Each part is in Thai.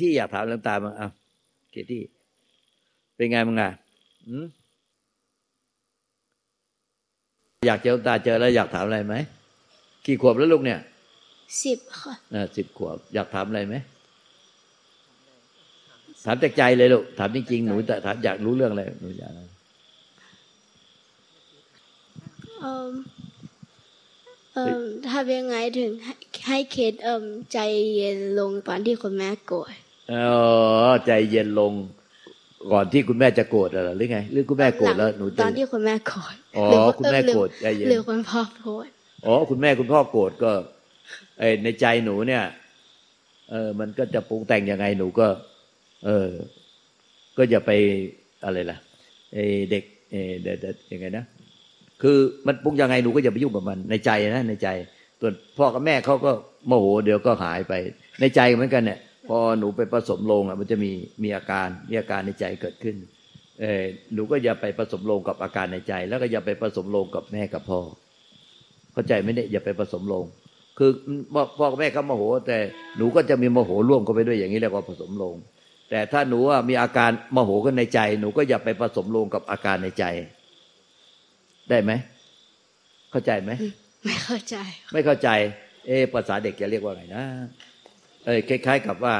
ที่อยากถามหลวงตาบ้างอะเคที่ เป็นไงมึงอะอยากเจอหลวงตาเจอแล้วอยากถามอะไรไหมกี่ขวบแล้วลูกเนี่ยสิบค่ะอ่าสิบขวบ อยากถามอะไรไหมถามจากใจเลยลูกถามจริงๆหนูแต่ถามอยากรู้เรื่องอะไรหนูอยากอะไร ทำยังไงถึงให้เคสใจเย็นลงตอนที่คุณแม่โกรธอ๋อใจเย็นลง ก่อนที่คุณแม่จะโกรธอะไรหรือไง หรือคุณแม่โกรธแล้วหนูตอนที่คุณแม่โกรธอ๋อคุณแม่โกรธใจเย็นหรือคุณพ่อโกรธอ๋อคุณแม่คุณพ่อโกรธก็ไอในใจหนูเนี่ย เออ มันก็จะปรุงแต่งยังไงหนูก็ เออ ก็อย่าไปอะไรล่ะไอเด็ก เอเด็กยังไงนะ คือมันปรุงยังไงหนูก็อย่าไปยุ่งกับมัน ในใจนะในใจส่วนพ่อกับแม่เขาก็โมโหเดี๋ยวก็หายไป ในใจเหมือนกันเนี่ยพอหนูไปผสมลงอะมันจะมีมีอาการมีอาการในใจเกิดขึ้นเออหนูก็อย่าไปผสมลงกับอาการในใจ แล้วก็อย่าไปผสมลงกับแม่กับพ่อ เข้าใจไหมเนี่ยอย่าไปผสมลง คือพ่อกับแม่เขาโมโห แต่หนูก็จะมีโมโหร่วมกันไปด้วยอย่างนี้เรียกว่าผสมลง แต่ถ้าหนูว่ามีอาการโมโหกันในใจ หนูก็อย่าไปผสมลงกับอาการในใจ ได้ไหม เข้าใจไหม ไม่เข้าใจ ไม่เข้าใจ เอภาษาเด็กจะเรียกว่าไงนะ เออคล้ายๆ กับว่า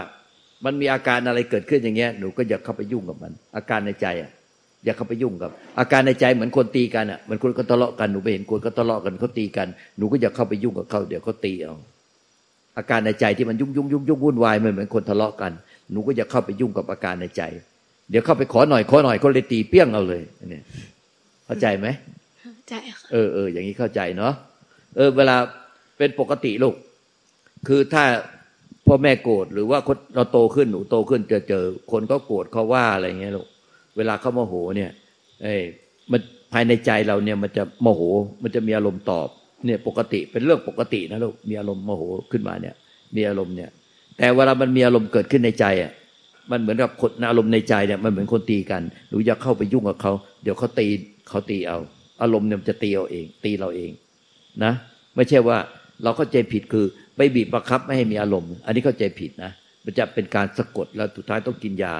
มันมีอาการอะไรเกิดขึ้นอย่างเงี้ย หนูก็อย่าเข้าไปยุ่งกับมัน อาการในใจอะ อย่าเข้าไปยุ่งกับ อาการในใจเหมือนคนตีกันอะ เหมือนคนก็ทะเลาะกัน หนูไปเห็นคนก็ทะเลาะกันเขาตีกัน หนูก็อย่าเข้าไปยุ่งกับเขาเดี๋ยวเขาตีเอา อาการในใจที่มันยุ่งยุ่งยุ่งยุ่งวุ่นวายมันเหมือนคนทะเลาะกัน หนูก็อย่าเข้าไปยุ่งกับอาการในใจ เดี๋ยวเข้าไปขอหน่อยขอหน่อยเขาเลยตีเปี้ยงเอาเลยเนี่ยเข้าใจไหม ใจเออเอออย่างนี้เข้าใจเนาะเออ เวลาเป็นปกติลูก คือถ้าพ่อแม่โกรธหรือว่าเราโตขึ้นหนูโตขึ้นเจอเจอ คนก็โกรธเขาว่าอะไรเงี้ยลูกเวลาเขาโมโหเนี่ย เอ้มันภายในใจเราเนี่ยมันจะโมโห มันจะมีอารมณ์ตอบเนี่ยปกติเป็นเรื่องปกตินะลูกมีอารมณ์โมโหขึ้นมาเนี่ย มีอารมณ์เนี่ย แต่เวลามันมีอารมณ์เกิดขึ้นในใจอะมันเหมือนกับคนอารมณ์ในใจเนี่ยมันเหมือนคนตีกันหนูอยากเข้าไปยุ่งกับเขาเดี๋ยวเขาตีเขาตีเอา อารมณ์เนี่ยจะตีเราเอง ตีเราเองนะ ไม่ใช่ว่าเราเข้าใจผิดคือไปบีบบังคับไม่ให้มีอารมณ์ อันนี้เข้าใจผิดนะมันจะเป็นการสะกดแล้วสุดท้ายต้องกินยา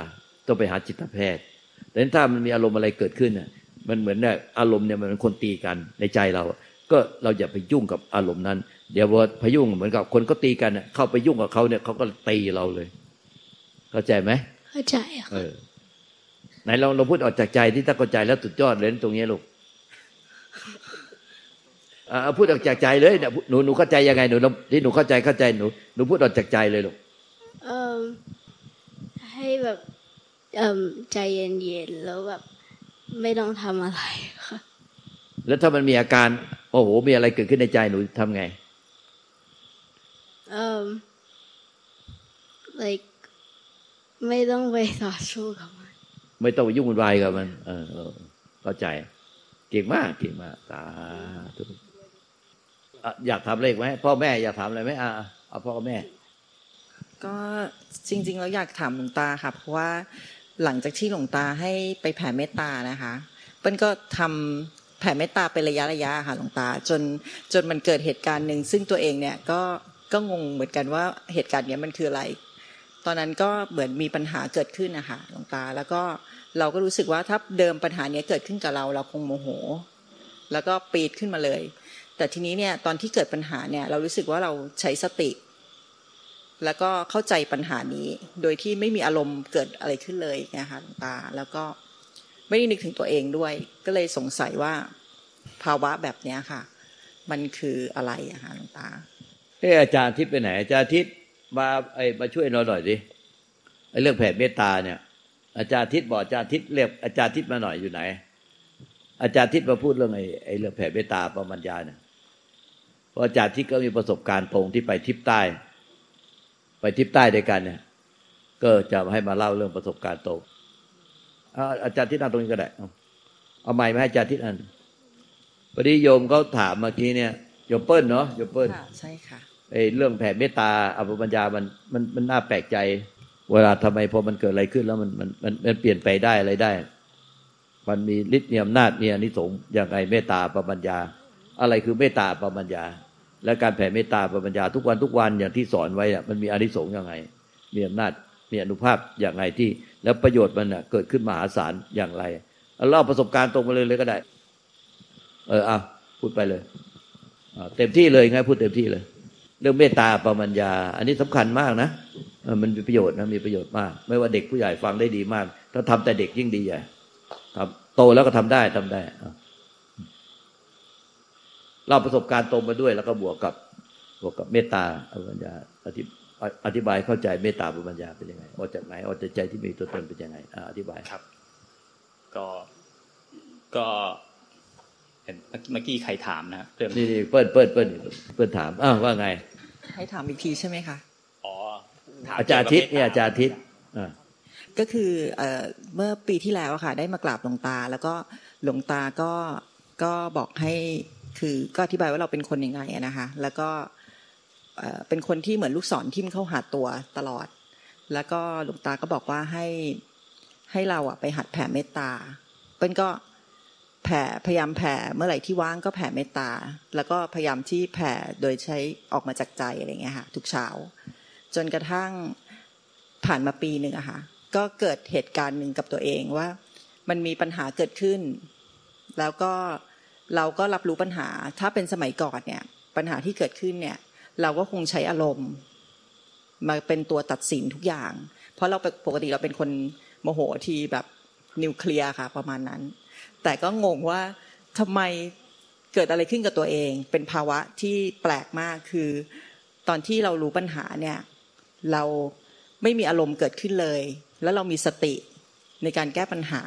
ต้องไปหาจิตแพทย์ แต่ถ้ามันมีอารมณ์อะไรเกิดขึ้นน่ะมันเหมือนเนี่ยอารมณ์เนี่ยมันเป็นคนตีกันในใจเรา ก็เราอย่าไปยุ่งกับอารมณ์นั้น เดี๋ยวพอพยุ่งเหมือนกับคนก็ตีกันเข้าไปยุ่งกับเขาเนี่ยเขาก็ตีเราเลย เข้าใจไหมเข้าใจค่ะไหนเราเราพูดออกจากใจที่ถ้าเข้าใจแล้วสุดยอดเลยตรงนี้ลูก พูดออกจากใจเลยเนี่ยหนูหนูเข้าใจยังไงหนูที่หนูเข้าใจเข้าใจหนูหนูพูดออกจากใจเลยลูกเออให้แบบเอ่อใจเย็นๆแล้วแบบไม่ต้องทำอะไรค่ะแล้วถ้ามันมีอาการโอ้โหมีอะไรเกิดขึ้นในใจหนูทำไงเอ่อ like ไม่ต้องไปต่อสู้กับมัน ไม่ต้องไปยุ่งวุ่นวายกับมัน เออเข้าใจ เก่งมาก เก่งมากสาธุ อยากถามอะไรไหมพ่อแม่อยากถามอะไรไหมอ่าเอาพ่อแม่ ก็จริง ๆ แล้วอยากถามหลวงตาค่ะเพราะว่าหลังจากที่หลวงตาให้ไปแผ่เมตตานะคะเปิ้ลก็ทำแผ่เมตตาเป็นระยะระยะค่ะหลวงตา จนจนมันเกิดเหตุการณ์หนึ่งซึ่งตัวเองเนี่ยก็ก็งงเหมือนกันว่าเหตุการณ์นี้มันคืออะไร ตอนนั้นก็เหมือนมีปัญหาเกิดขึ้นนะคะหลวงตา แล้วก็เราก็รู้สึกว่าถ้าเดิมปัญหานี้เกิดขึ้นกับเรา เราคงโมโห แล้วก็ปีดขึ้นมาเลย แต่ทีนี้เนี่ยตอนที่เกิดปัญหาเนี่ยเรารู้สึกว่าเราใช้สติ แล้วก็เข้าใจปัญหานี้ โดยที่ไม่มีอารมณ์เกิดอะไรขึ้นเลยนะคะตาแล้วก็ไม่ได้นึกถึงตัวเองด้วย ก็เลยสงสัยว่าภาวะแบบนี้ค่ะ มันคืออะไรอะคะหลวงตาเอออาจารย์ทิศไปไหน อาจารย์ทิศมาไอมาช่วยเราหน่อยดิไอเรื่องแผ่เมตตาเนี่ย อาจารย์ทิศบอกอาจารย์ทิศเรียกอาจารย์ทิศมาหน่อยอยู่ไหน อาจารย์ทิศมาพูดเรื่องไอไอเรื่องแผ่เมตตาปรมัญญาเนี่ย ราะอาจารย์ที่ก็มีประสบการณ์ตรงที่ไปทิพใต้ ไปทิพใต้ด้วยกันเนี่ย ก็จะให้มาเล่าเรื่องประสบการณ์ตรงอาจารย์ที่นั่งตรงนี้ก็ได้ เอาไม้มาให้อาจารย์ที่นั่นพอดีโยมเขาถามเมื่อกี้เนี่ยโยมเปิ้ลเนาะโยมเปิ้ลใช่ค่ะไอ้เรื่องแผ่เมตตาอภปัญญามันมันมันน่าแปลกใจ เวลาทำไมพอมันเกิดอะไรขึ้นแล้วมันมันมันมันเปลี่ยนไปได้อะไรได้ มันมีฤทธิ์มีอำนาจมีอนิสงส์อย่างไรเมตตาปปัญญา อะไรคือเมตตาปปัญญา และการแผ่เมตตาปัญญาทุกวันทุกวันอย่างที่สอนไว้มันมีอนิสงส์ยังไง มีอำนาจมีอนุภาพอย่างไรที่ แล้วประโยชน์มันเกิดขึ้นมหาศาลอย่างไรเล่าประสบการณ์ตรงมาเลยเลยก็ได้ เออเอาพูดไปเลยเต็มที่เลยไงพูดเต็มที่เลย เรื่องเมตตาปรัญญา อันนี้สำคัญมากนะมันมีประโยชน์นะมีประโยชน์มาก ไม่ว่าเด็กผู้ใหญ่ฟังได้ดีมาก ถ้าทำแต่เด็กยิ่งดีใหญ่ทำโตแล้วก็ทำได้ทำได้ เล่าประสบการณ์ตรงมาด้วย แล้วก็บวกกับบวกกับเมตตาปัญญาอธิอธิบายเข้าใจเมตตาปัญญาเป็นยังไงออกจากไหนออกจากใจที่มีตัวตนเป็นยังไงอธิบายครับ ก็ก็เห็นเมื่อกี้ใครถามนะเรื่องนี่เปิ้ลเปิ้ลเปิ้ลเปิ้ลถามอ้าวว่าไงให้ถามอีกทีใช่ไหมคะอ๋ออาจารย์ทิศเนี่ยอาจารย์ทิศก็คือเมื่อปีที่แล้วค่ะ ได้มากราบหลวงตา แล้วก็หลวงตาก็ก็บอกให้ คือก็อธิบายว่าเราเป็นคนยังไงนะคะ แล้วก็เป็นคนที่เหมือนลูกศรทิ่มเข้าหาตัวตลอด แล้วก็หลวงตาก็บอกว่าให้ให้เราอะไปหัดแผ่เมตตาเปิ้ลก็แผ่พยายามแผ่เมื่อไหร่ที่ว่างก็แผ่เมตตา แล้วก็พยายามที่แผ่โดยใช้ออกมาจากใจอะไรเงี้ยค่ะ ทุกเช้า จนกระทั่งผ่านมาปีหนึ่งอะค่ะก็เกิดเหตุการณ์หนึ่งกับตัวเองว่า มันมีปัญหาเกิดขึ้น แล้วก็ เราก็รับรู้ปัญหา ถ้าเป็นสมัยก่อนเนี่ย ปัญหาที่เกิดขึ้นเนี่ย เราก็คงใช้อารมณ์ มาเป็นตัวตัดสินทุกอย่าง เพราะเราปกติเราเป็นคนโมโหทีแบบนิวเคลียร์ค่ะ ประมาณนั้น แต่ก็งงว่าทำไมเกิดอะไรขึ้นกับตัวเอง เป็นภาวะที่แปลกมากคือ ตอนที่เรารู้ปัญหาเนี่ย เราไม่มีอารมณ์เกิดขึ้นเลย แล้วเรามีสติในการแก้ปัญหา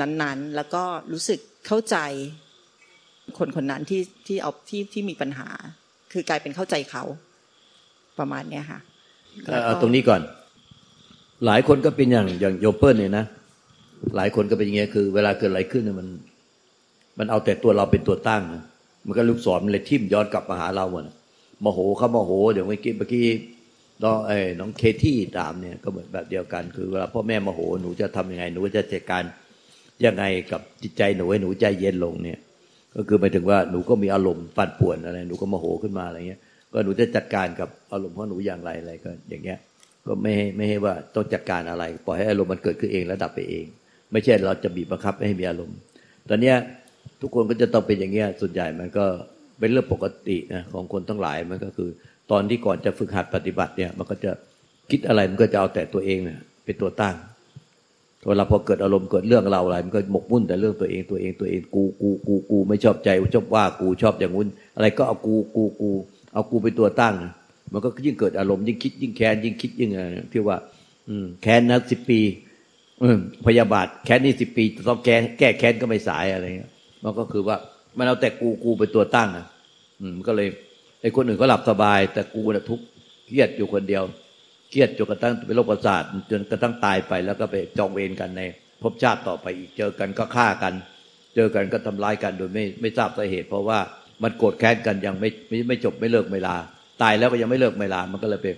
นั้นๆ แล้วก็รู้สึกเข้าใจ คนคนนั้นที่ที่เอาที่ที่มีปัญหา คือกลายเป็นเข้าใจเขาประมาณเนี้ยค่ะเอาตรงนี้ก่อน หลายคนก็เป็นอย่างอย่างโยมเปิ้ลเนี่ยนะหลายคนก็เป็นอย่างเงี้ยคือ เวลาเกิดอะไรขึ้นเนี่ยมัน มันเอาแต่ตัวเราเป็นตัวตั้งมันก็ลูกศรมันเลยทิ่มย้อนกลับมาหาเราหมดโมโหเขาโมโห เดี๋ยวเมื่อกี้เมื่อกี้น้องไอ้น้องเคที่ตามเนี่ยก็เหมือนแบบเดียวกัน คือเวลาพ่อแม่โมโหหนูจะทำยังไง หนูจะจัดการยังไงกับจิตใจหนูให้หนูใจเย็นลงเนี่ย ก็คือหมายถึงว่าหนูก็มีอารมณ์ปั่นป่วนอะไรหนูก็โมโหขึ้นมาอะไรเงี้ย ก็หนูจะจัดการกับอารมณ์ของหนูอย่างไรอะไรก็อย่างเงี้ย ก็ไม่ให้ไม่ให้ว่าต้องจัดการอะไร ปล่อยให้อารมณ์มันเกิดขึ้นเองแล้วดับไปเอง ไม่ใช่เราจะบีบบังคับไม่ให้มีอารมณ์ ตอนเนี้ยทุกคนก็จะต้องเป็นอย่างเงี้ยส่วนใหญ่มันก็เป็นเรื่องปกตินะของคนทั้งหลายมันก็คือ ตอนที่ก่อนจะฝึกหัดปฏิบัติเนี่ย มันก็จะคิดอะไรมันก็จะเอาแต่ตัวเองเนี่ยเป็นตัวตั้ง เวลาพอเกิดอารมณ์เกิดเรื่องเราอะไร มันก็หมกมุ่นแต่เรื่องตัวเองตัวเองตัวเองกูกูกูกูไม่ชอบใจชอบว่ากูชอบอย่างงู้น อะไรก็เอากูกูกู เอากูเป็นตัวตั้ง มันก็ยิ่งเกิดอารมณ์ยิ่งคิดยิ่งแค้นยิ่งคิดยิ่งอะไรที่ว่า อืมแค้นนะสิบปีพยาบาทแค้นนี่สิบปีต้องแก้แก้แค้นก็ไม่สายอะไรเงี้ยมันก็คือว่ามันเอาแต่กูกูเป็นตัวตั้งอะ อืมก็เลยไอ้คนอื่นก็หลับสบาย แต่กูน่ะทุกข์เครียดอยู่คนเดียว เครียดจนกระทั่งเป็นโรคประสาทจนกระทั่งตายไป แล้วก็ไปจองเวรกันในภพชาติต่อไปอีกเจอกันก็ฆ่ากัน เจอกันก็ทำร้ายกันโดยไม่ไม่ทราบสาเหตุ เพราะว่ามันโกรธแค้นกันยังไม่ไม่ไม่จบไม่เลิกไม่ลา ตายแล้วก็ยังไม่เลิกไม่ลามันก็เลยไป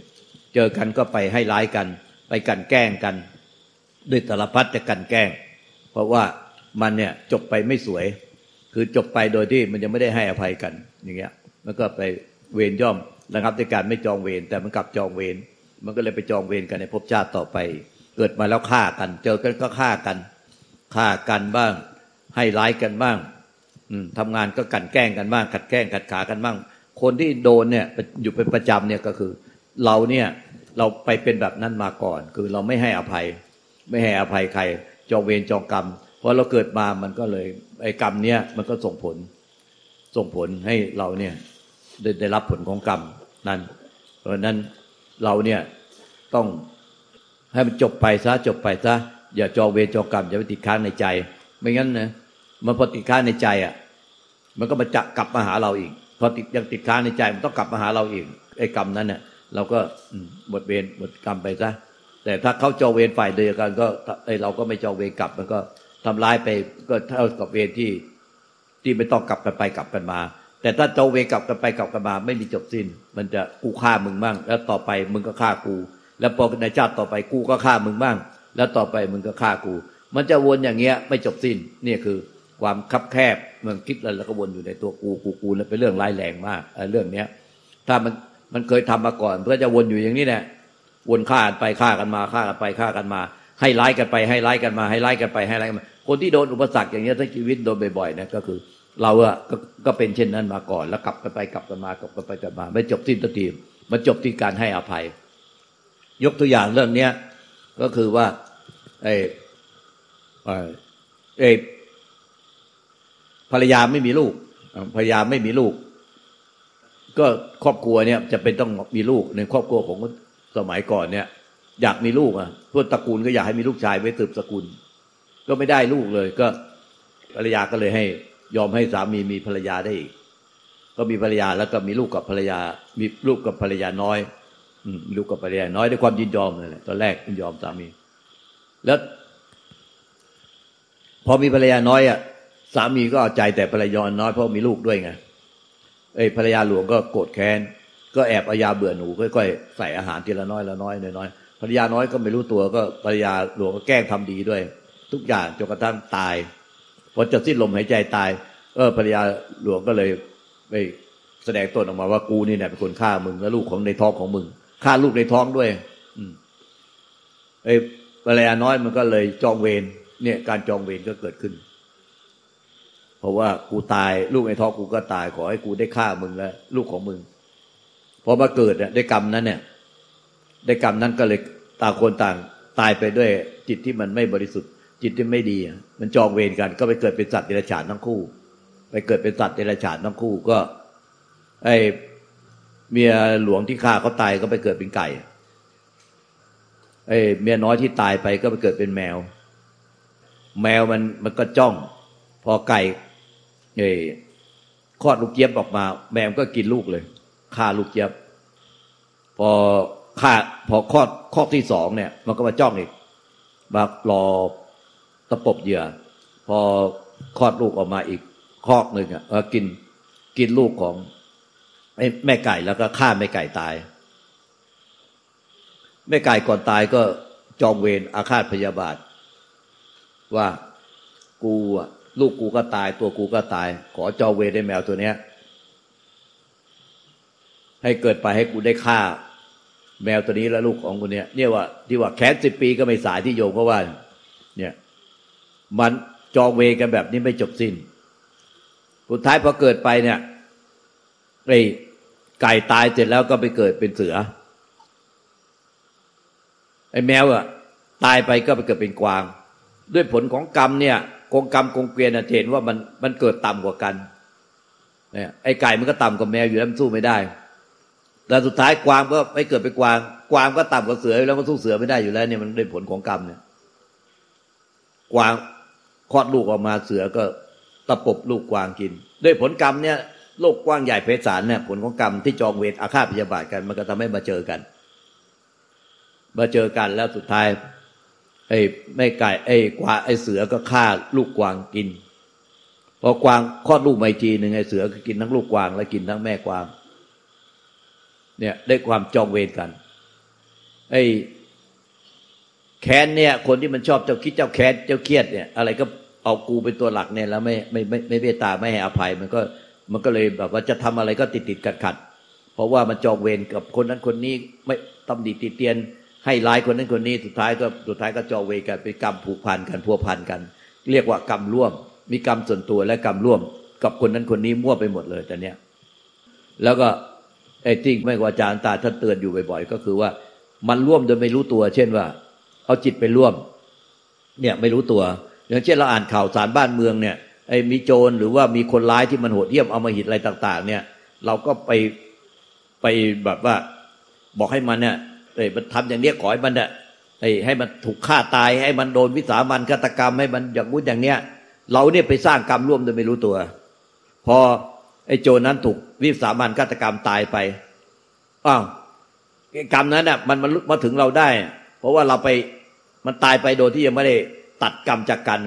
เจอกันก็ไปให้ร้ายกัน ไปกันแกล้งกันด้วยสารพัดจะกันแกล้ง เพราะว่ามันเนี่ยจบไปไม่สวย คือจบไปโดยที่มันยังไม่ได้ให้อภัยกันอย่างเงี้ยมันก็ไปเวรย่อมนะครับในการไม่จองเวรแต่มันกลับจองเวร มันก็เลยไปจองเวรกันในภพชาติต่อไป เกิดมาแล้วฆ่ากัน เจอกันก็ฆ่ากันฆ่ากันบ้าง ให้ร้ายกันบ้างทำงานก็กันแกล้งกันบ้าง ขัดแกล้งขัดขากันบ้าง คนที่โดนเนี่ยอยู่เป็นประจำเนี่ยก็คือ เราเนี่ยเราไปเป็นแบบนั้นมาก่อน คือเราไม่ให้อภัย ไม่ให้อภัยใคร จองเวรจองกรรม เพราะเราเกิดมามันก็เลยไอ้กรรมเนี่ยมันก็ส่งผล ส่งผลให้เราเนี่ยได้ได้รับผลของกรรมนั้น เพราะนั้น เราเนี่ยต้องให้มันจบไปซะจบไปซะอย่าจองเวรจองกรรมอย่าไปติดค้างในใจ ไม่งั้นนะมันพอติดค้างในใจอะ มันก็มาจะกลับมาหาเราอีก พอติดยังติดค้างในใจ มันต้องกลับมาหาเราอีกไอ้กรรมนั้นเนี่ยเราก็หมดเวรหมดกรรมไปซะแต่ถ้าเขาจองเวรฝ่ายเดียวกัน ก็ไอ้เราก็ไม่จองเวรกลับมันก็ทำร้ายไปก็เท่ากับเวรที่ที่ไม่ต้องกลับกันไปกลับกันมา แต่ถ้าเจ้าเวกลับกันไปกลับกันมาไม่มีจบสิ้น มันจะกูฆ่ามึงบ้าง แล้วต่อไปมึงก็ฆ่ากู แล้วพอในชาติต่อไปกูก็ฆ่ามึงบ้าง แล้วต่อไปมึงก็ฆ่ากู มันจะวนอย่างเงี้ยไม่จบสิ้นนี่คือความคับแคบมืองคิดแล้วก็วนอยู่ในตัวกูกูกูแล้วเป็นเรื่องร้ายแรงมากเรื่องเนี้ย ถ้ามันมันเคยทำมาก่อนเพื่อจะวนอยู่อย่างนี้แหละวนฆ่ากันไปฆ่ากันมาฆ่ากันไปฆ่ากันมา ให้ร้ายกันไปให้ร้ายกันมาให้ร้ายกันไปให้ร้ายกันมาคนที่โดนอุปสรรคอย่างเงี้ยทั้งชีวิตโดนบ่อยๆนะก็คือ เราอะก็ก็เป็นเช่นนั้นมาก่อน แล้วกลับกันไปกลับกันมากลับกันไปกลับมา ไม่จบสิ้นทีมันจบที่การให้อภัย ยกตัวอย่างเรื่องเนี้ยก็คือว่าไอ้ไอ้ภรรยาไม่มีลูกภรรยาไม่มีลูก ก็ครอบครัวเนี่ยจะเป็นต้องมีลูกในครอบครัวของสมัยก่อนเนี่ย อยากมีลูกอะพวกตระกูลก็อยากให้มีลูกชายไว้สืบสกุล ก็ไม่ได้ลูกเลย ก็ภรรยาก็เลยให้ ยอมให้สามีมีภรรยาได้อีก ก็มีภรรยาแล้วก็มีลูกกับภรรยา มีลูกกับภรรยาน้อยลูกกับภรรยาน้อยด้วยความยินยอมเลยแหละตอนแรกยินยอมสามี แล้วพอมีภรรยาน้อยอะสามีก็เอาใจแต่ภรรยาน้อยเพราะมีลูกด้วยไงเอ้ภรรยาหลวงก็โกรธแค้นก็แอบอายาเบื่อหนูค่อยๆใส่อาหารทีละน้อยละน้อยน้อยภรรยาน้อยก็ไม่รู้ตัวก็ภรรยาหลวงก็แกล้งทำดีด้วย ทุกอย่างจนกระทั่งตาย พอจะสิ้นลมหายใจตาย เออภรรยาหลวงก็เลยไปแสดงตนออกมาว่ากูนี่เนี่ยเป็นคนฆ่ามึงและลูกของในท้องของมึงฆ่าลูกในท้องด้วย อืมไอ้ภรรยาน้อยมันก็เลยจองเวรเนี่ย การจองเวรก็เกิดขึ้น เพราะว่ากูตาย ลูกในท้องกูก็ตายขอให้กูได้ฆ่ามึงและลูกของมึงพอมาเกิดเนี่ยได้กรรมนั้นเนี่ย ได้กรรมนั้นก็เลยต่างคนต่าง ตายไปด้วยจิตที่มันไม่บริสุทธิ์ จิตที่ไม่ดี มันจองเวรกัน ก็ไปเกิดเป็นสัตว์เดรัจฉานทั้งคู่ ไปเกิดเป็นสัตว์เดรัจฉานทั้งคู่ก็ ไอเมียหลวงที่ฆ่าเขาตายก็ไปเกิดเป็นไก่ไอเมียน้อยที่ตายไปก็ไปเกิดเป็นแมว แมวมันมันก็จ้อง พอไก่เอ้คลอดลูกเจี๊ยบออกมา แมวก็กินลูกเลยฆ่าลูกเจี๊ยบ พอฆ่าพอคลอดคลอดที่สองเนี่ย มันก็มาจ้องอีกมารอ ตะปบเหยื่อ พอคลอดลูกออกมาอีกคอกหนึ่งอะกินกินลูกของแม่ไก่แล้วก็ฆ่าแม่ไก่ตาย แม่ไก่ก่อนตายก็จองเวรอาฆาตพยาบาท ว่ากูลูกกูก็ตาย ตัวกูก็ตาย ขอจองเวรได้แมวตัวเนี้ย ให้เกิดไปให้กูได้ฆ่า แมวตัวนี้แล้วลูกของกูเนี้ยเนี่ยว่าที่ว่าแค้นสิบปีก็ไม่สายที่โยมเพราะว่า เนี่ย มันจองเวกันแบบนี้ไม่จบสิน้น สุดท้ายพอเกิดไปเนี่ยไอ้ไก่ตายเสร็จแล้วก็ไปเกิดเป็นเสือ ไอ้แมวอะตายไปก็ไปเกิดเป็นกวาง ด้วยผลของกรรมเนี่ยกงกรรมกงเกวียนเห็นว่ามันมันเกิดต่ำกว่ากันเนี่ยไอ้ไก่มันก็ต่ำกว่าแมวอยู่แล้วมันสู้ไม่ได้แต่สุดท้ายกวางก็ไม่เกิดเป็นกวาง กวางก็ต่ำกว่าเสือแล้วมันสู้เสือไม่ได้อยู่แล้วเนี่ยมันได้ผลของกรรมเนี่ย กวาง คลอดลูกออกมาเสือก็ตะปบลูกกวางกิน ด้วยผลกรรมเนี่ยโลกกว้างใหญ่เพศสารเนี่ยผลของกรรมที่จองเวรอาฆาตพยาบาทกัน มันก็ทำให้มาเจอกัน มาเจอกันแล้วสุดท้าย ไอ้แม่ไก่ไอ้กวาไอ้เสือก็ฆ่าลูกกวางกินพอกวางคลอดลูกไม่ทีหนึ่งไอ้เสือก็กินทั้งลูกกวาง และกินทั้งแม่กวาง เนี่ยได้ความจองเวรกัน ไอ้ แค้นเนี่ย คนที่มันชอบเจ้าคิดเจ้าแค้นเจ้าเครียดเนี่ย อะไรก็เอากูเป็นตัวหลักเนี่ยแล้วไม่ไม่ไม่ไม่เมตตาไม่ให้อภัยมันก็มันก็เลยแบบว่าจะทำอะไรก็ติดติดขัดขัดเพราะว่ามันจองเวรกับคนนั้นคนนี้ไม่ตำหนิติเตียน ให้ร้ายคนนั้นคนนี้สุดท้ายก็สุดท้ายก็จองเวรกันเป็นกรรมผูกพันกันพัวพันกัน เรียกว่ากรรมร่วม มีกรรมส่วนตัวและกรรมร่วม กับคนนั้นคนนี้มั่วไปหมดเลยแต่เนี้ยแล้วก็ไอ้ที่ไม่ว่าอาจารย์ตาท่านเตือนอยู่บ่อยๆ ก็คือว่ามันร่วมโดยไม่รู้ตัว เช่นว่า เอาจิตไปร่วม เนี่ยไม่รู้ตัว อย่างเช่นเราอ่านข่าวสารบ้านเมืองเนี่ยไอ้มีโจรหรือว่ามีคนร้ายที่มันโหดเหี้ยมเอามาหิดอะไรต่าง ๆ เนี่ย เราก็ไปไปแบบว่า บอกให้มันเนี่ยไอ้มันทำอย่างนี้ขอให้มันเนี่ยไอ้ให้มันถูกฆ่าตาย ให้มันโดนวิสามันฆาตกรรมให้มันอย่างงู้นอย่างเนี้ย เราเนี่ยไปสร้างกรรมร่วมโดยไม่รู้ตัว พอไอ้โจรนั้นถูกวิสามันฆาตกรรมตายไปอ้าวกรรมนั้นน่ะมันมันมาถึงเราได้ เพราะว่าเราไป มันตายไปโดยที่ยังไม่ได้ตัดกรรมจากกัน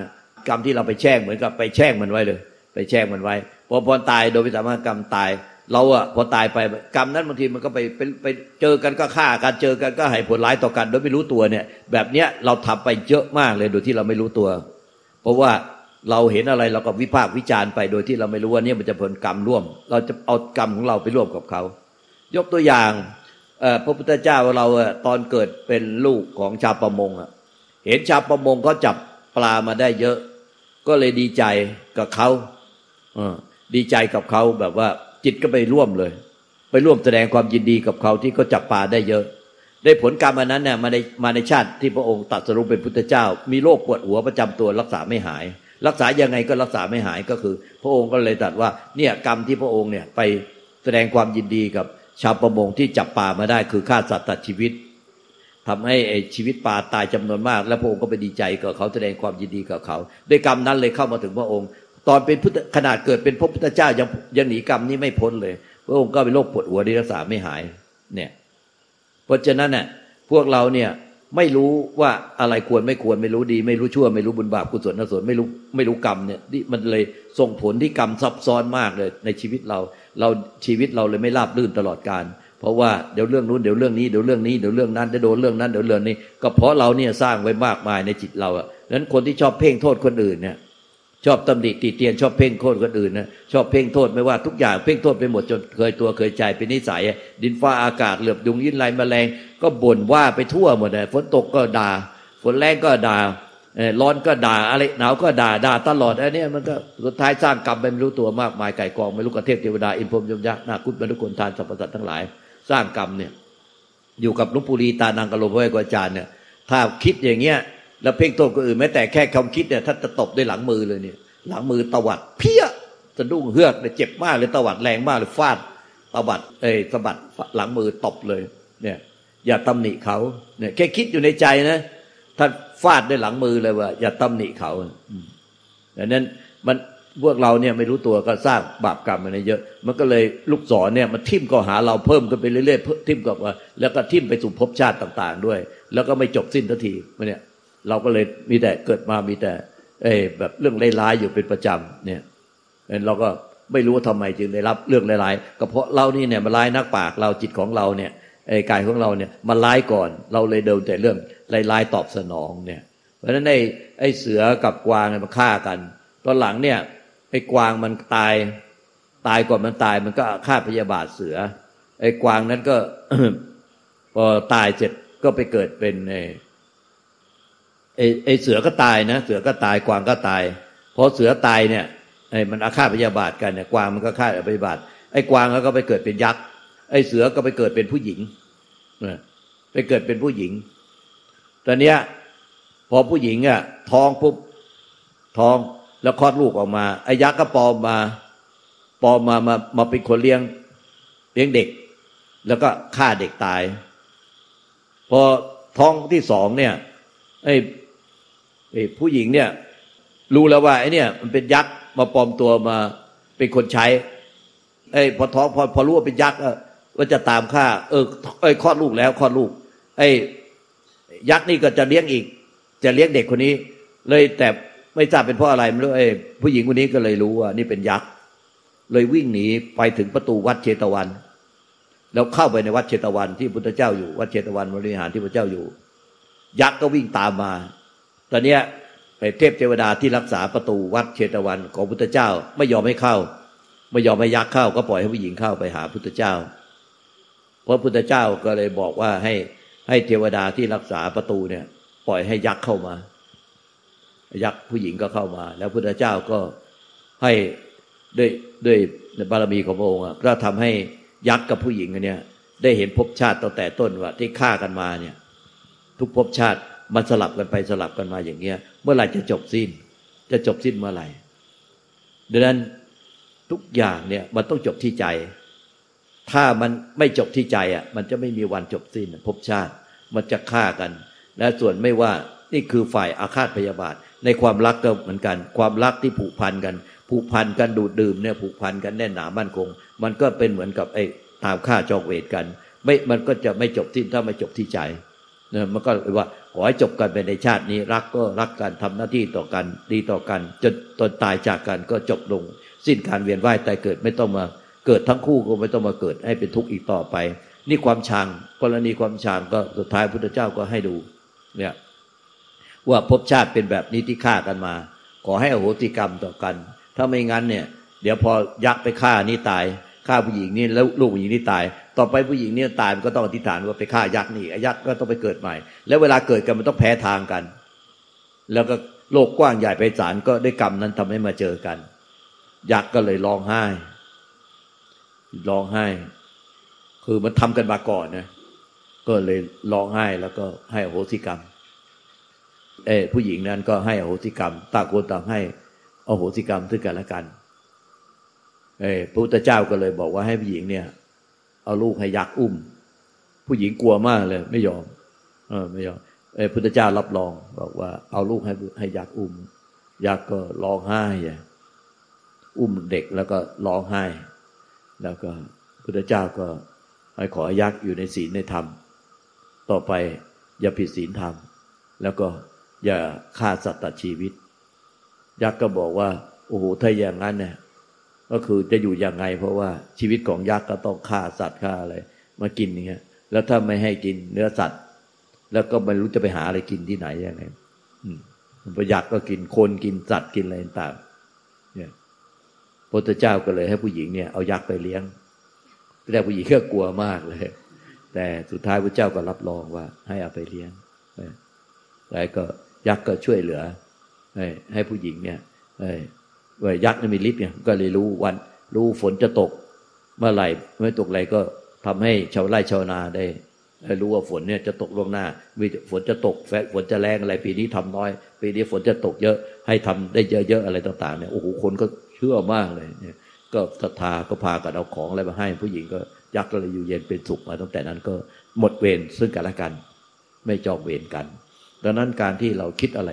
กรรมที่เราไปแช่งเหมือนกับไปแช่งมันไว้เลย ไปแช่งมันไว้พอพอตายโดยวิสามันกรรมตาย เราอะพอตายไปกรรมนั้นบางทีมันก็ไปไปไปเจอกันก็ฆ่ากันเจอกันก็ให้ผลร้ายต่อกัน โดยไม่รู้ตัวเนี่ย แบบเนี้ยเราทำไปเยอะมากเลยโดยที่เราไม่รู้ตัว เพราะว่าเราเห็นอะไรเราก็วิพากษ์วิจารณ์ไปโดยที่เราไม่รู้ว่านี่มันจะผลกรรมร่วม เราจะเอากรรมของเราไปร่วมกับเขา ยกตัวอย่างพระพุทธเจ้าเราตอนเกิดเป็นลูกของชาวประมงอะ เห็นชาวประมงเขาจับปลามาได้เยอะ ก็เลยดีใจกับเขาดีใจกับเขาแบบว่า จิตก็ไปร่วมเลย ไปร่วมแสดงความยินดีกับเขาที่เขาจับปลาได้เยอะ ได้ผลกรรมอันนั้นเนี่ยมาในมาในชาติที่พระองค์ตรัสรู้เป็นพุทธเจ้า มีโรคปวดหัวประจำตัวรักษาไม่หาย รักษายังไงก็รักษาไม่หายก็คือ พระองค์ก็เลยตรัสว่าเนี่ยกรรมที่พระองค์เนี่ยไปแสดงความยินดีกับชาวประมงที่จับปลามาได้คือฆ่าสัตว์ตัดชีวิต ทำให้ชีวิตปลาตายจำนวนมาก แล้วพระองค์ก็ไปดีใจกับเขาแสดงความยินดีกับเขา ด้วยกรรมนั้นเลยเข้ามาถึงพระองค์ ตอนเป็นพุทธขนาดเกิดเป็นพระพุทธเจ้ายังยังหนีกรรมนี้ไม่พ้นเลย พระองค์ก็เป็นโรคปวดหัวที่รักษาไม่หายเนี่ยเพราะฉะนั้นเนี่ยพวกเราเนี่ยไม่รู้ว่าอะไรควรไม่ควรไม่รู้ดี ไม่รู้ชั่ว ไม่รู้บุญบาปกุศลอกุศลไม่รู้ไม่รู้กรรมเนี่ยนี่มันเลยส่งผลที่กรรมซับซ้อนมากเลยในชีวิตเรา เราชีวิตเราเลยไม่ราบรื่นตลอดการ เพราะว่าเดี๋ยวเรื่องนู้นเดี๋ยวเรื่องนี้เดี๋ยวเรื่องนี้เดี๋ยวเรื่องนั้นเดี๋ยวโดนเรื่องนั้นเดี๋ยวเรื่องนี้ ก็เพราะเราเนี่ยสร้างไว้มากมายในจิตเราอะนั้นคนที่ชอบเพ่งโทษคนอื่นเนี่ยชอบตำหนิติเตียนชอบเพ่งโทษคนอื่นนะชอบเพ่งโทษไม่ว่าทุกอย่างเพ่งโทษไปหมดจนเคยตัวเคยใจเป็นนิสัย ดินฟ้าอากาศเหลือบยุงยินไรแมลง ก็บ่นว่าไปทั่วหมดเลยฝนตกก็ด่า ฝนแรงก็ด่าร้อนก็ด่าอะไรหนาวก็ด่าด่าตลอดอันนี้มันก็สุดท้ายสร้างกรรมไปไม่รู้ตัวมากมายไก่กอง ไม่รู้กระเทพเทวดาอินพรมยมยักษ์นาคุตบรรทุกคนทานสรรพสัตว์ทั้งหลาย สร้างกรรมเนี่ย อยู่กับหลุงปุรีตานังกะโลพระเวกอาจารย์เนี่ย ถ้าคิดอย่างเงี้ย แล้วเพ่งโทษคนอื่นแม้แต่แค่คำคิดเนี่ยถ้าจะตบด้วยหลังมือเลยเนี่ย หลังมือตวัดเพี้ยสะดุ้งเฮือกเลยเจ็บมากเลยตวัดแรงมากเลยฟาดตวัดเอ้สะบัดหลังมือตบเลย เนี่ย อย่าตำหนิเขาเนี่ยแค่คิดอยู่ในใจนะท่านฟาดด้วยหลังมือเลยว่า อย่าตำหนิเขาดังนั้นมัน พวกเราเนี่ยไม่รู้ตัวก็สร้างบาปกรรมมาเยอะ มันก็เลยลูกศรเนี่ยมันทิ่มก็หาเราเพิ่มกันไปเรื่อยๆทิ่มกับว่าแล้วก็ทิ่มไปสู่ภพชาติต่าง ๆ ด้วย แล้วก็ไม่จบสิ้นทันทีเนี่ย เราก็เลยมีแต่เกิดมามีแต่ เอ้แบบเรื่องร้ายๆอยู่เป็นประจำเนี่ยเราก็ไม่รู้ว่าทำไมจึงได้รับเรื่องร้ายๆก็เพราะเรานี่เนี่ยมันร้ายนักปากเราจิตของเราเนี่ยไอ้กายของเราเนี่ยมันร้ายก่อน เราเลยเดินแต่เรื่องร้ายๆตอบสนองเนี่ย เพราะฉะนั้นไอ้ไอ้เสือกับกวางมันฆ่ากัน ตอนหลังเนี่ย ไอ้กวางมันตาย ตายก่อนมันตาย มันก็ฆ่าพยาบาทเสือ ไอ้กวางนั้นก็พอตายเสร็จก็ไปเกิดเป็นไอ้ไอ้เสือก็ตายนะ เสือก็ตายกวางก็ตายพอเสือตายเนี่ยไอ้มันอาฆาตพยาบาทกันเนี่ยกวางมันก็ฆ่าพยาบาทไอ้กวางก็ไปเกิดเป็นยักษ์ไอ้เสือก็ไปเกิดเป็นผู้หญิงไปเกิดเป็นผู้หญิง ตอนเนี้ย พอผู้หญิงอะท้องปุ๊บท้อง แล้วคลอดลูกออกมาไอ้ยักษ์ก็ปลอมมาปลอมมามามาเป็นคนเลี้ยงเลี้ยงเด็ก แล้วก็ฆ่าเด็กตาย พอท้องที่สองเนี่ยไอ้ไอ้ผู้หญิงเนี่ย รู้แล้วว่าไอ้เนี่ย มันเป็นยักษ์มาปลอมตัวมาเป็นคนใช้ไอ้พอท้องพอพอรู้ว่าเป็นยักษ์ว่าจะตามฆ่า เออไอ้คลอดลูกแล้วคลอดลูก ไอ้ยักษ์นี่ก็จะเลี้ยงอีก จะเลี้ยงเด็กคนนี้ เลยแต่ ไม่ทราบเป็นเพราะอะไรไม่รู้ไอ้ผู้หญิงคนนี้ก็เลยรู้ว่า นี่เป็นยักษ์เลยวิ่งหนีไปถึงประตูวัดเชตวัน แล้วเข้าไปในวัดเชตวันที่พุทธเจ้าอยู่ วัดเชตวันบริหารที่พระเจ้าอยู่ ยักษ์ก็วิ่งตามมา ตอนนี้เทพเทวดาที่รักษาประตูวัดเชตวันของพุทธเจ้าไม่ยอมให้เข้า ไม่ยอมให้ยักษ์เข้า ก็ปล่อยให้ผู้หญิงเข้าไปหาพุทธเจ้า เพราะพุทธเจ้าก็เลยบอกว่าให้ให้เทวดาที่รักษาประตูเนี่ย ปล่อยให้ยักษ์เข้ามา ยักษ์ผู้หญิงก็เข้ามา แล้วพุทธเจ้าก็ให้ด้วยด้วยบารมีของพระองค์ก็ทำให้ยักษ์กับผู้หญิงอันเนี้ยได้เห็นภพชาติตั้งแต่ต้นว่าที่ฆ่ากันมาเนี่ย ทุกภพชาติมันสลับกันไปสลับกันมาอย่างเงี้ย เมื่อไหร่จะจบสิ้น จะจบสิ้นเมื่อไหร่ดังนั้นทุกอย่างเนี่ยมันต้องจบที่ใจ ถ้ามันไม่จบที่ใจอะ มันจะไม่มีวันจบสิ้นภพชาติ มันจะฆ่ากัน และส่วนไม่ว่านี่คือฝ่ายอาฆาตพยาบาท ในความรักก็เหมือนกัน ความรักที่ผูกพันกัน ผูกพันกันดูดดื่มเนี่ยผูกพันกันแน่นหนามั่นคง มันก็เป็นเหมือนกับไอ้ตามฆ่าจองเวทกัน ไม่มันก็จะไม่จบสิ้นถ้าไม่จบที่ใจเนี่ยมันก็เลยว่าขอให้จบกันไปในชาตินี้ รักก็รักกันทำหน้าที่ต่อกันดีต่อกันจนตนตายจากกันก็จบลง สิ้นการเวียนว่ายตายเกิดไม่ต้องมาเกิดทั้งคู่ก็ไม่ต้องมาเกิดให้เป็นทุกข์อีกต่อไป นี่ความชางกรณีความชางก็สุดท้ายพุทธเจ้าก็ให้ดูเนี่ย ว่าภพชาติเป็นแบบนี้ที่ฆ่ากันมา ขอให้อโหติกรรมต่อกัน ถ้าไม่งั้นเนี่ย เดี๋ยวพอยักษ์ไปฆ่านี่ตายฆ่าผู้หญิงนี่แล้วลูกผู้หญิงนี่ตาย ต่อไปผู้หญิงเนี่ยตายมันก็ต้องอธิษฐานว่าไปฆ่ายักษ์นี่อ้ยักษ์ก็ต้องไปเกิดใหม่ แล้วเวลาเกิดกันมันต้องแพ้ทางกัน แล้วก็โลกกว้างใหญ่ไปศาลก็ได้กรรมนั้นทำให้มาเจอกัน ยักษ์ก็เลยร้องไห้ร้องไห้ คือมันทำกันมาก่อนนะก็เลยร้องไห้แล้วก็ให้อโหสิกรรม เออผู้หญิงนั้นก็ให้อโหสิกรรมต่างคนต่างให้อโหสิกรรมซึ่งกันและกันเออพระพุทธเจ้าก็เลยบอกว่าให้ผู้หญิงเนี่ย เอาลูกให้ยักษ์อุ้ม ผู้หญิงกลัวมากเลย ไม่ยอม เออไม่ยอมเออพุทธเจ้ารับรอง บอกว่า เอาลูกให้ให้ยักษ์อุ้มยักษ์ก็ร้องไห้อุ้มเด็กแล้วก็ร้องไห้ แล้วก็พุทธเจ้าก็ให้ขอยักษ์อยู่ในศีลในธรรม ต่อไปอย่าผิดศีลธรรม แล้วก็ อย่าฆ่าสัตว์ตัดชีวิต ยักษ์ก็บอกว่า โอ้โหถ้าอย่างนั้นเนี่ยก็คือจะอยู่ยังไง เพราะว่าชีวิตของยักษ์ก็ต้องฆ่าสัตว์ฆ่าอะไรมากินอย่างเงี้ย แล้วถ้าไม่ให้กินเนื้อสัตว์ แล้วก็ไม่รู้จะไปหาอะไรกินที่ไหนยังไงพระยักษ์ก็กินคนกินสัตว์กินอะไรต่างเนี่ยพระเจ้าก็เลยให้ผู้หญิงเนี่ยเอายักษ์ไปเลี้ยงแต่ผู้หญิงก็กลัวมากเลย แต่สุดท้ายพระเจ้าก็รับรองว่า ให้เอาไปเลี้ยงแล้วก็ ยักษ์ก็ช่วยเหลือให้ผู้หญิงเนี่ยว่ายักษ์มีฤทธิ์เนี่ยก็เลยรู้วัน รู้ฝนจะตก เมื่อไหร่ไม่ตกอะไรก็ทำให้ชาวไร่ชาวนาได้รู้ว่าฝนเนี่ยจะตกล่วงหน้าฝนจะตกแฝนจะแรงอะไร ปีนี้ทำน้อย ปีนี้ฝนจะตกเยอะ ให้ทำได้เยอะๆอะไรต่างๆเนี่ยโอ้โหคนก็เชื่อมากเลยเนี่ยก็ศรัทธาก็พากันเอาของอะไรมาให้ ผู้หญิงก็ยักษ์ก็เลยอยู่เย็นเป็นสุขมาตั้งแต่นั้นก็หมดเวรซึ่งกันและกัน ไม่จองเวรกัน ดังนั้นการที่เราคิดอะไร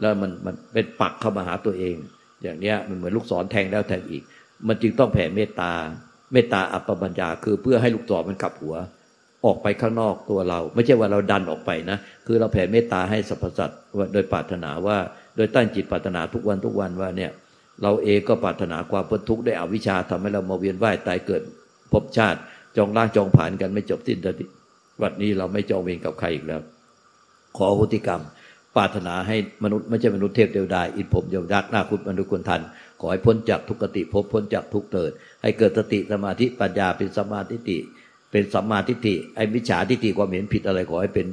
แล้วมันมันเป็นปักเข้ามาหาตัวเอง อย่างเนี้ยมันเหมือนลูกศรแทงแล้วแทงอีก มันจึงต้องแผ่เมตตา เมตตาอัปปมัญญาคือเพื่อให้ลูกศรมันกลับหัว ออกไปข้างนอกตัวเรา ไม่ใช่ว่าเราดันออกไปนะ คือเราแผ่เมตตาให้สรรพสัตว์โดยปรารถนาว่า โดยตั้งจิตปรารถนาทุกวันทุกวันว่าเนี่ยเราเองก็ปรารถนาความพ้นทุกข์ได้อวิชชาทำให้เรามาเวียนว่ายตายเกิดพบชาติ จองล่างจองผ่านกันไม่จบสิ้นทีวันนี้เราไม่จองเวรกับใครอีกแล้ว ขอโหติกรรม ปรารถนาให้มนุษย์ไม่ใช่มนุษย์เทพเดียวดายอินผมเดียวดักหน้าคุณมนุษย์คนทัน ขอให้พ้นจากทุกขติพบพ้นจากทุกเกิด ให้เกิดสติสมาธิปัญญาเป็นสมาธิติเป็นสัมมาทิฏฐิไอ้วิชาทิฏฐิความเห็นผิดอะไรขอให้เป็น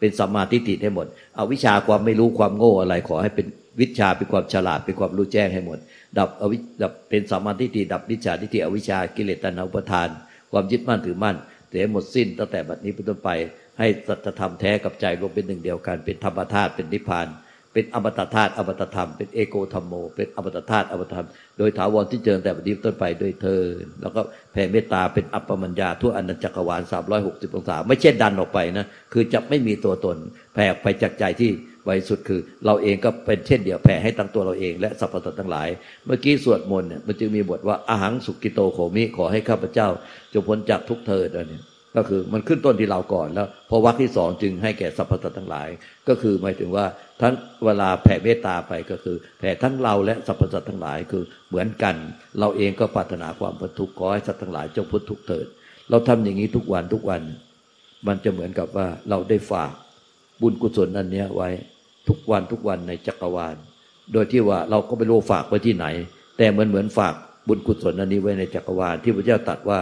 เป็นสัมมาทิฏฐิให้หมด เอาวิชาความไม่รู้ความโง่อะไรขอให้เป็นวิชาเป็นความฉลาดเป็นความรู้แจ้งให้หมด ดับอวิดับเป็นสัมมาทิฏฐิดับวิชาทิฏฐิอวิชากิเลสตัณหาอุปทาน ความยึดมั่นถือมั่นเสียหมดสิ้นตั้งแต่บัดนี้เป็นต้นไป ให้สัจธรรมแท้กับใจรวมเป็นหนึ่งเดียวกัน เป็นธรรมธาตุเป็นนิพพาน เป็นอมตะธาตุอมตะธรรม เป็นเอโกธรรมโม เป็นอมตะธาตุอมตะธรรม โดยถาวรที่เจริญแต่ปฏิบัติต้นไปโดยเธอ แล้วก็แผ่เมตตาเป็นอัปปมัญญาทั่วอนันตจักรวาล360 องศา ไม่ใช่ดันออกไปนะ คือจะไม่มีตัวตน แผ่ไปจากใจที่บริสุทธิ์คือเราเองก็เป็นเช่นเดียวแผ่ให้ตั้งตัวเราเองและสรรพสัตว์ทั้งหลาย เมื่อกี้สวดมนต์เนี่ยมันจึงมีบทว่าอาหังสุกิโตโขมิขอให้ข้าพเจ้าจงพ้นจากทุกเถิดเนี่ย ก็คือมันขึ้นต้นที่เราก่อนแล้วพอวรรคที่สองจึงให้แก่สรรพสัตว์ทั้งหลาย ก็คือหมายถึงว่าทั้งเวลาแผ่เมตตาไปก็คือ แผ่ทั้งเราและสรรพสัตว์ทั้งหลายคือเหมือนกัน เราเองก็ปรารถนาความพ้นทุกข์ขอให้สัตว์ทั้งหลายจงพ้นทุกข์เถิด เราทำอย่างนี้ทุกวันทุกวัน มันจะเหมือนกับว่าเราได้ฝากบุญกุศลอันนี้ไว้ทุกวันทุกวันในจักรวาล โดยที่ว่าเราก็ไม่รู้ฝากไว้ที่ไหน แต่เหมือนเหมือนฝากบุญกุศลอันนี้ไว้ในจักรวาลที่พระเจ้าตรัสว่า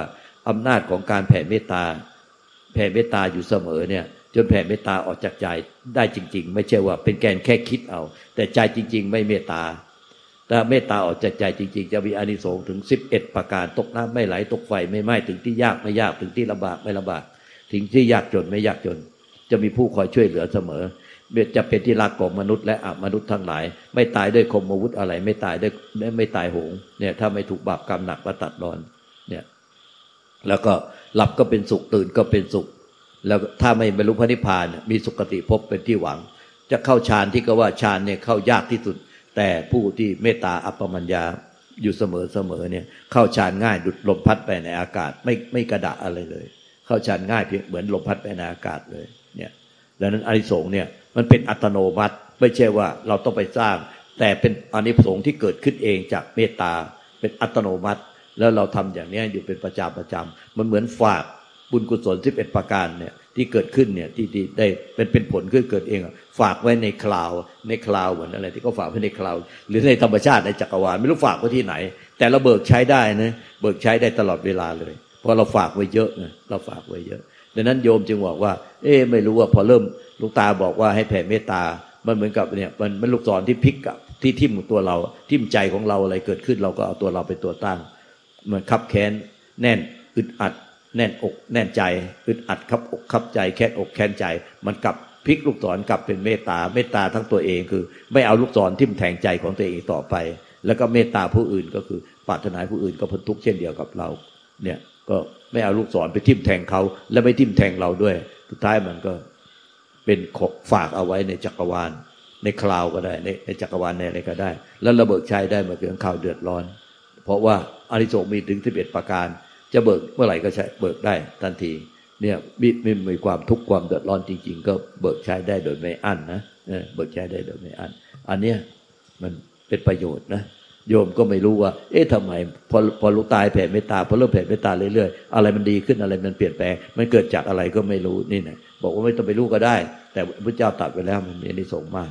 อำนาจของการแผ่เมตตา แผ่เมตตาอยู่เสมอเนี่ย จนแผ่เมตตาออกจากใจได้จริง ๆ ไม่ใช่ว่าเป็นแกนแค่คิดเอา แต่ใจจริง ๆ ไม่เมตตาถ้าเมตตาออกจากใจจริง ๆ จะมีอานิสงส์ถึงสิบเอ็ดประการตกน้ำไม่ไหลตกไฟไม่ไหม้ถึงที่ยากไม่ยากถึงที่ลำบากไม่ลำบาก ถึงที่ยากจนไม่ยากจน จะมีผู้คอยช่วยเหลือเสมอจะเป็นที่รักของมนุษย์และอมนุษย์ทั้งหลาย ไม่ตายด้วยคมอาวุธอะไร ไม่ตายด้วยไม่ตายโหงเนี่ยถ้าไม่ถูกบาปกรรมหนักมาตัดรอน แล้วก็หลับก็เป็นสุขตื่นก็เป็นสุข แล้วถ้าไม่บรรลุพระนิพพานมีสุคติภพเป็นที่หวัง จะเข้าฌานที่ก็ว่าฌานเนี่ยเข้ายากที่สุด แต่ผู้ที่เมตตาอัปปมัญญาอยู่เสมอเสมอเนี่ยเข้าฌานง่ายดุดลมพัดไปในอากาศ ไม่ไม่กระดะอะไรเลย เข้าฌานง่ายเพียงเหมือนลมพัดไปในอากาศเลยเนี่ยดังนั้นอริสงเนี่ยมันเป็นอัตโนมัติ ไม่ใช่ว่าเราต้องไปสร้าง แต่เป็นอนิสงส์ที่เกิดขึ้นเองจากเมตตาเป็นอัตโนมัติ แล้วเราทำอย่างนี้อยู่เป็นประจำประจำมันเหมือนฝากบุญกุศลที่เป็นประการเนี่ยที่เกิดขึ้นเนี่ยที่ได้เป็นเป็นผลขึ้นเกิดเองฝากไว้ในคลาวในคลาวเหมือนอะไรที่เขาฝากไว้ในคลาวหรือในธรรมชาติในจักรวาลไม่รู้ฝากไว้ที่ไหน แต่เราเบิกใช้ได้นะเบิกใช้ได้ตลอดเวลาเลยเพราะเราฝากไว้เยอะไงเราฝากไว้เยอะดังนั้นโยมจึงบอกว่า เอ๊ะไม่รู้ว่าพอเริ่มลูกตาบอกว่าให้แผ่เมตตามันเหมือนกับเนี่ยมันมันลูกศรที่พลิกกับที่ทิ่มตัวเราทิ่มใจของเราอะไรเกิดขึ้นเราก็เอาตัวเราเป็นตัวตั้ง เหมันคับแค้นแน่นอึดอัด แน่นอกแน่นใจ อึดอัดคับอกคับใจแค้นอกแค้นใจ มันกลับพลิกลูกศรกลับเป็นเมตตาเมตตาทั้งตัวเองคือ ไม่เอาลูกศรทิ่มแทงใจของตัวเองต่อไป แล้วก็เมตตาผู้อื่นก็คือปรารถนาผู้อื่นก็พ้นทุกข์เช่นเดียวกับเรา เนี่ยก็ไม่เอาลูกศรไปทิ่มแทงเขา และไม่ทิ่มแทงเราด้วย สุดท้ายมันก็เป็นขกฝากเอาไว้ในจักรวาล ในคลาวก็ได้ ในจักรวาลในอะไรก็ได้ แล้วระเบิกใช้ได้เมื่อเกิดข่าวเดือดร้อน เพราะว่าอานิสงส์มีถึงสิบเอ็ดประการ จะเบิกเมื่อไหร่ก็ใช้เบิกได้ทันที เนี่ยมีมีมีความทุกข์ความเดือดร้อนจริง ๆ ก็เบิกใช้ได้โดยไม่อั้นนะเออเบิกใช้ได้โดยไม่อั้นอันเนี้ยมันเป็นประโยชน์นะโยมก็ไม่รู้ว่า เอ๊ะทำไมพอพอลูกตายแผ่เมตตาพอเริ่มแผ่เมตตาเรื่อยๆ อะไรมันดีขึ้นอะไรมันเปลี่ยนแปลง มันเกิดจากอะไรก็ไม่รู้นี่นะบอกว่าไม่ต้องไปรู้ก็ได้ แต่พระเจ้าตรัสไปแล้วมันมีอนิสงส์มาก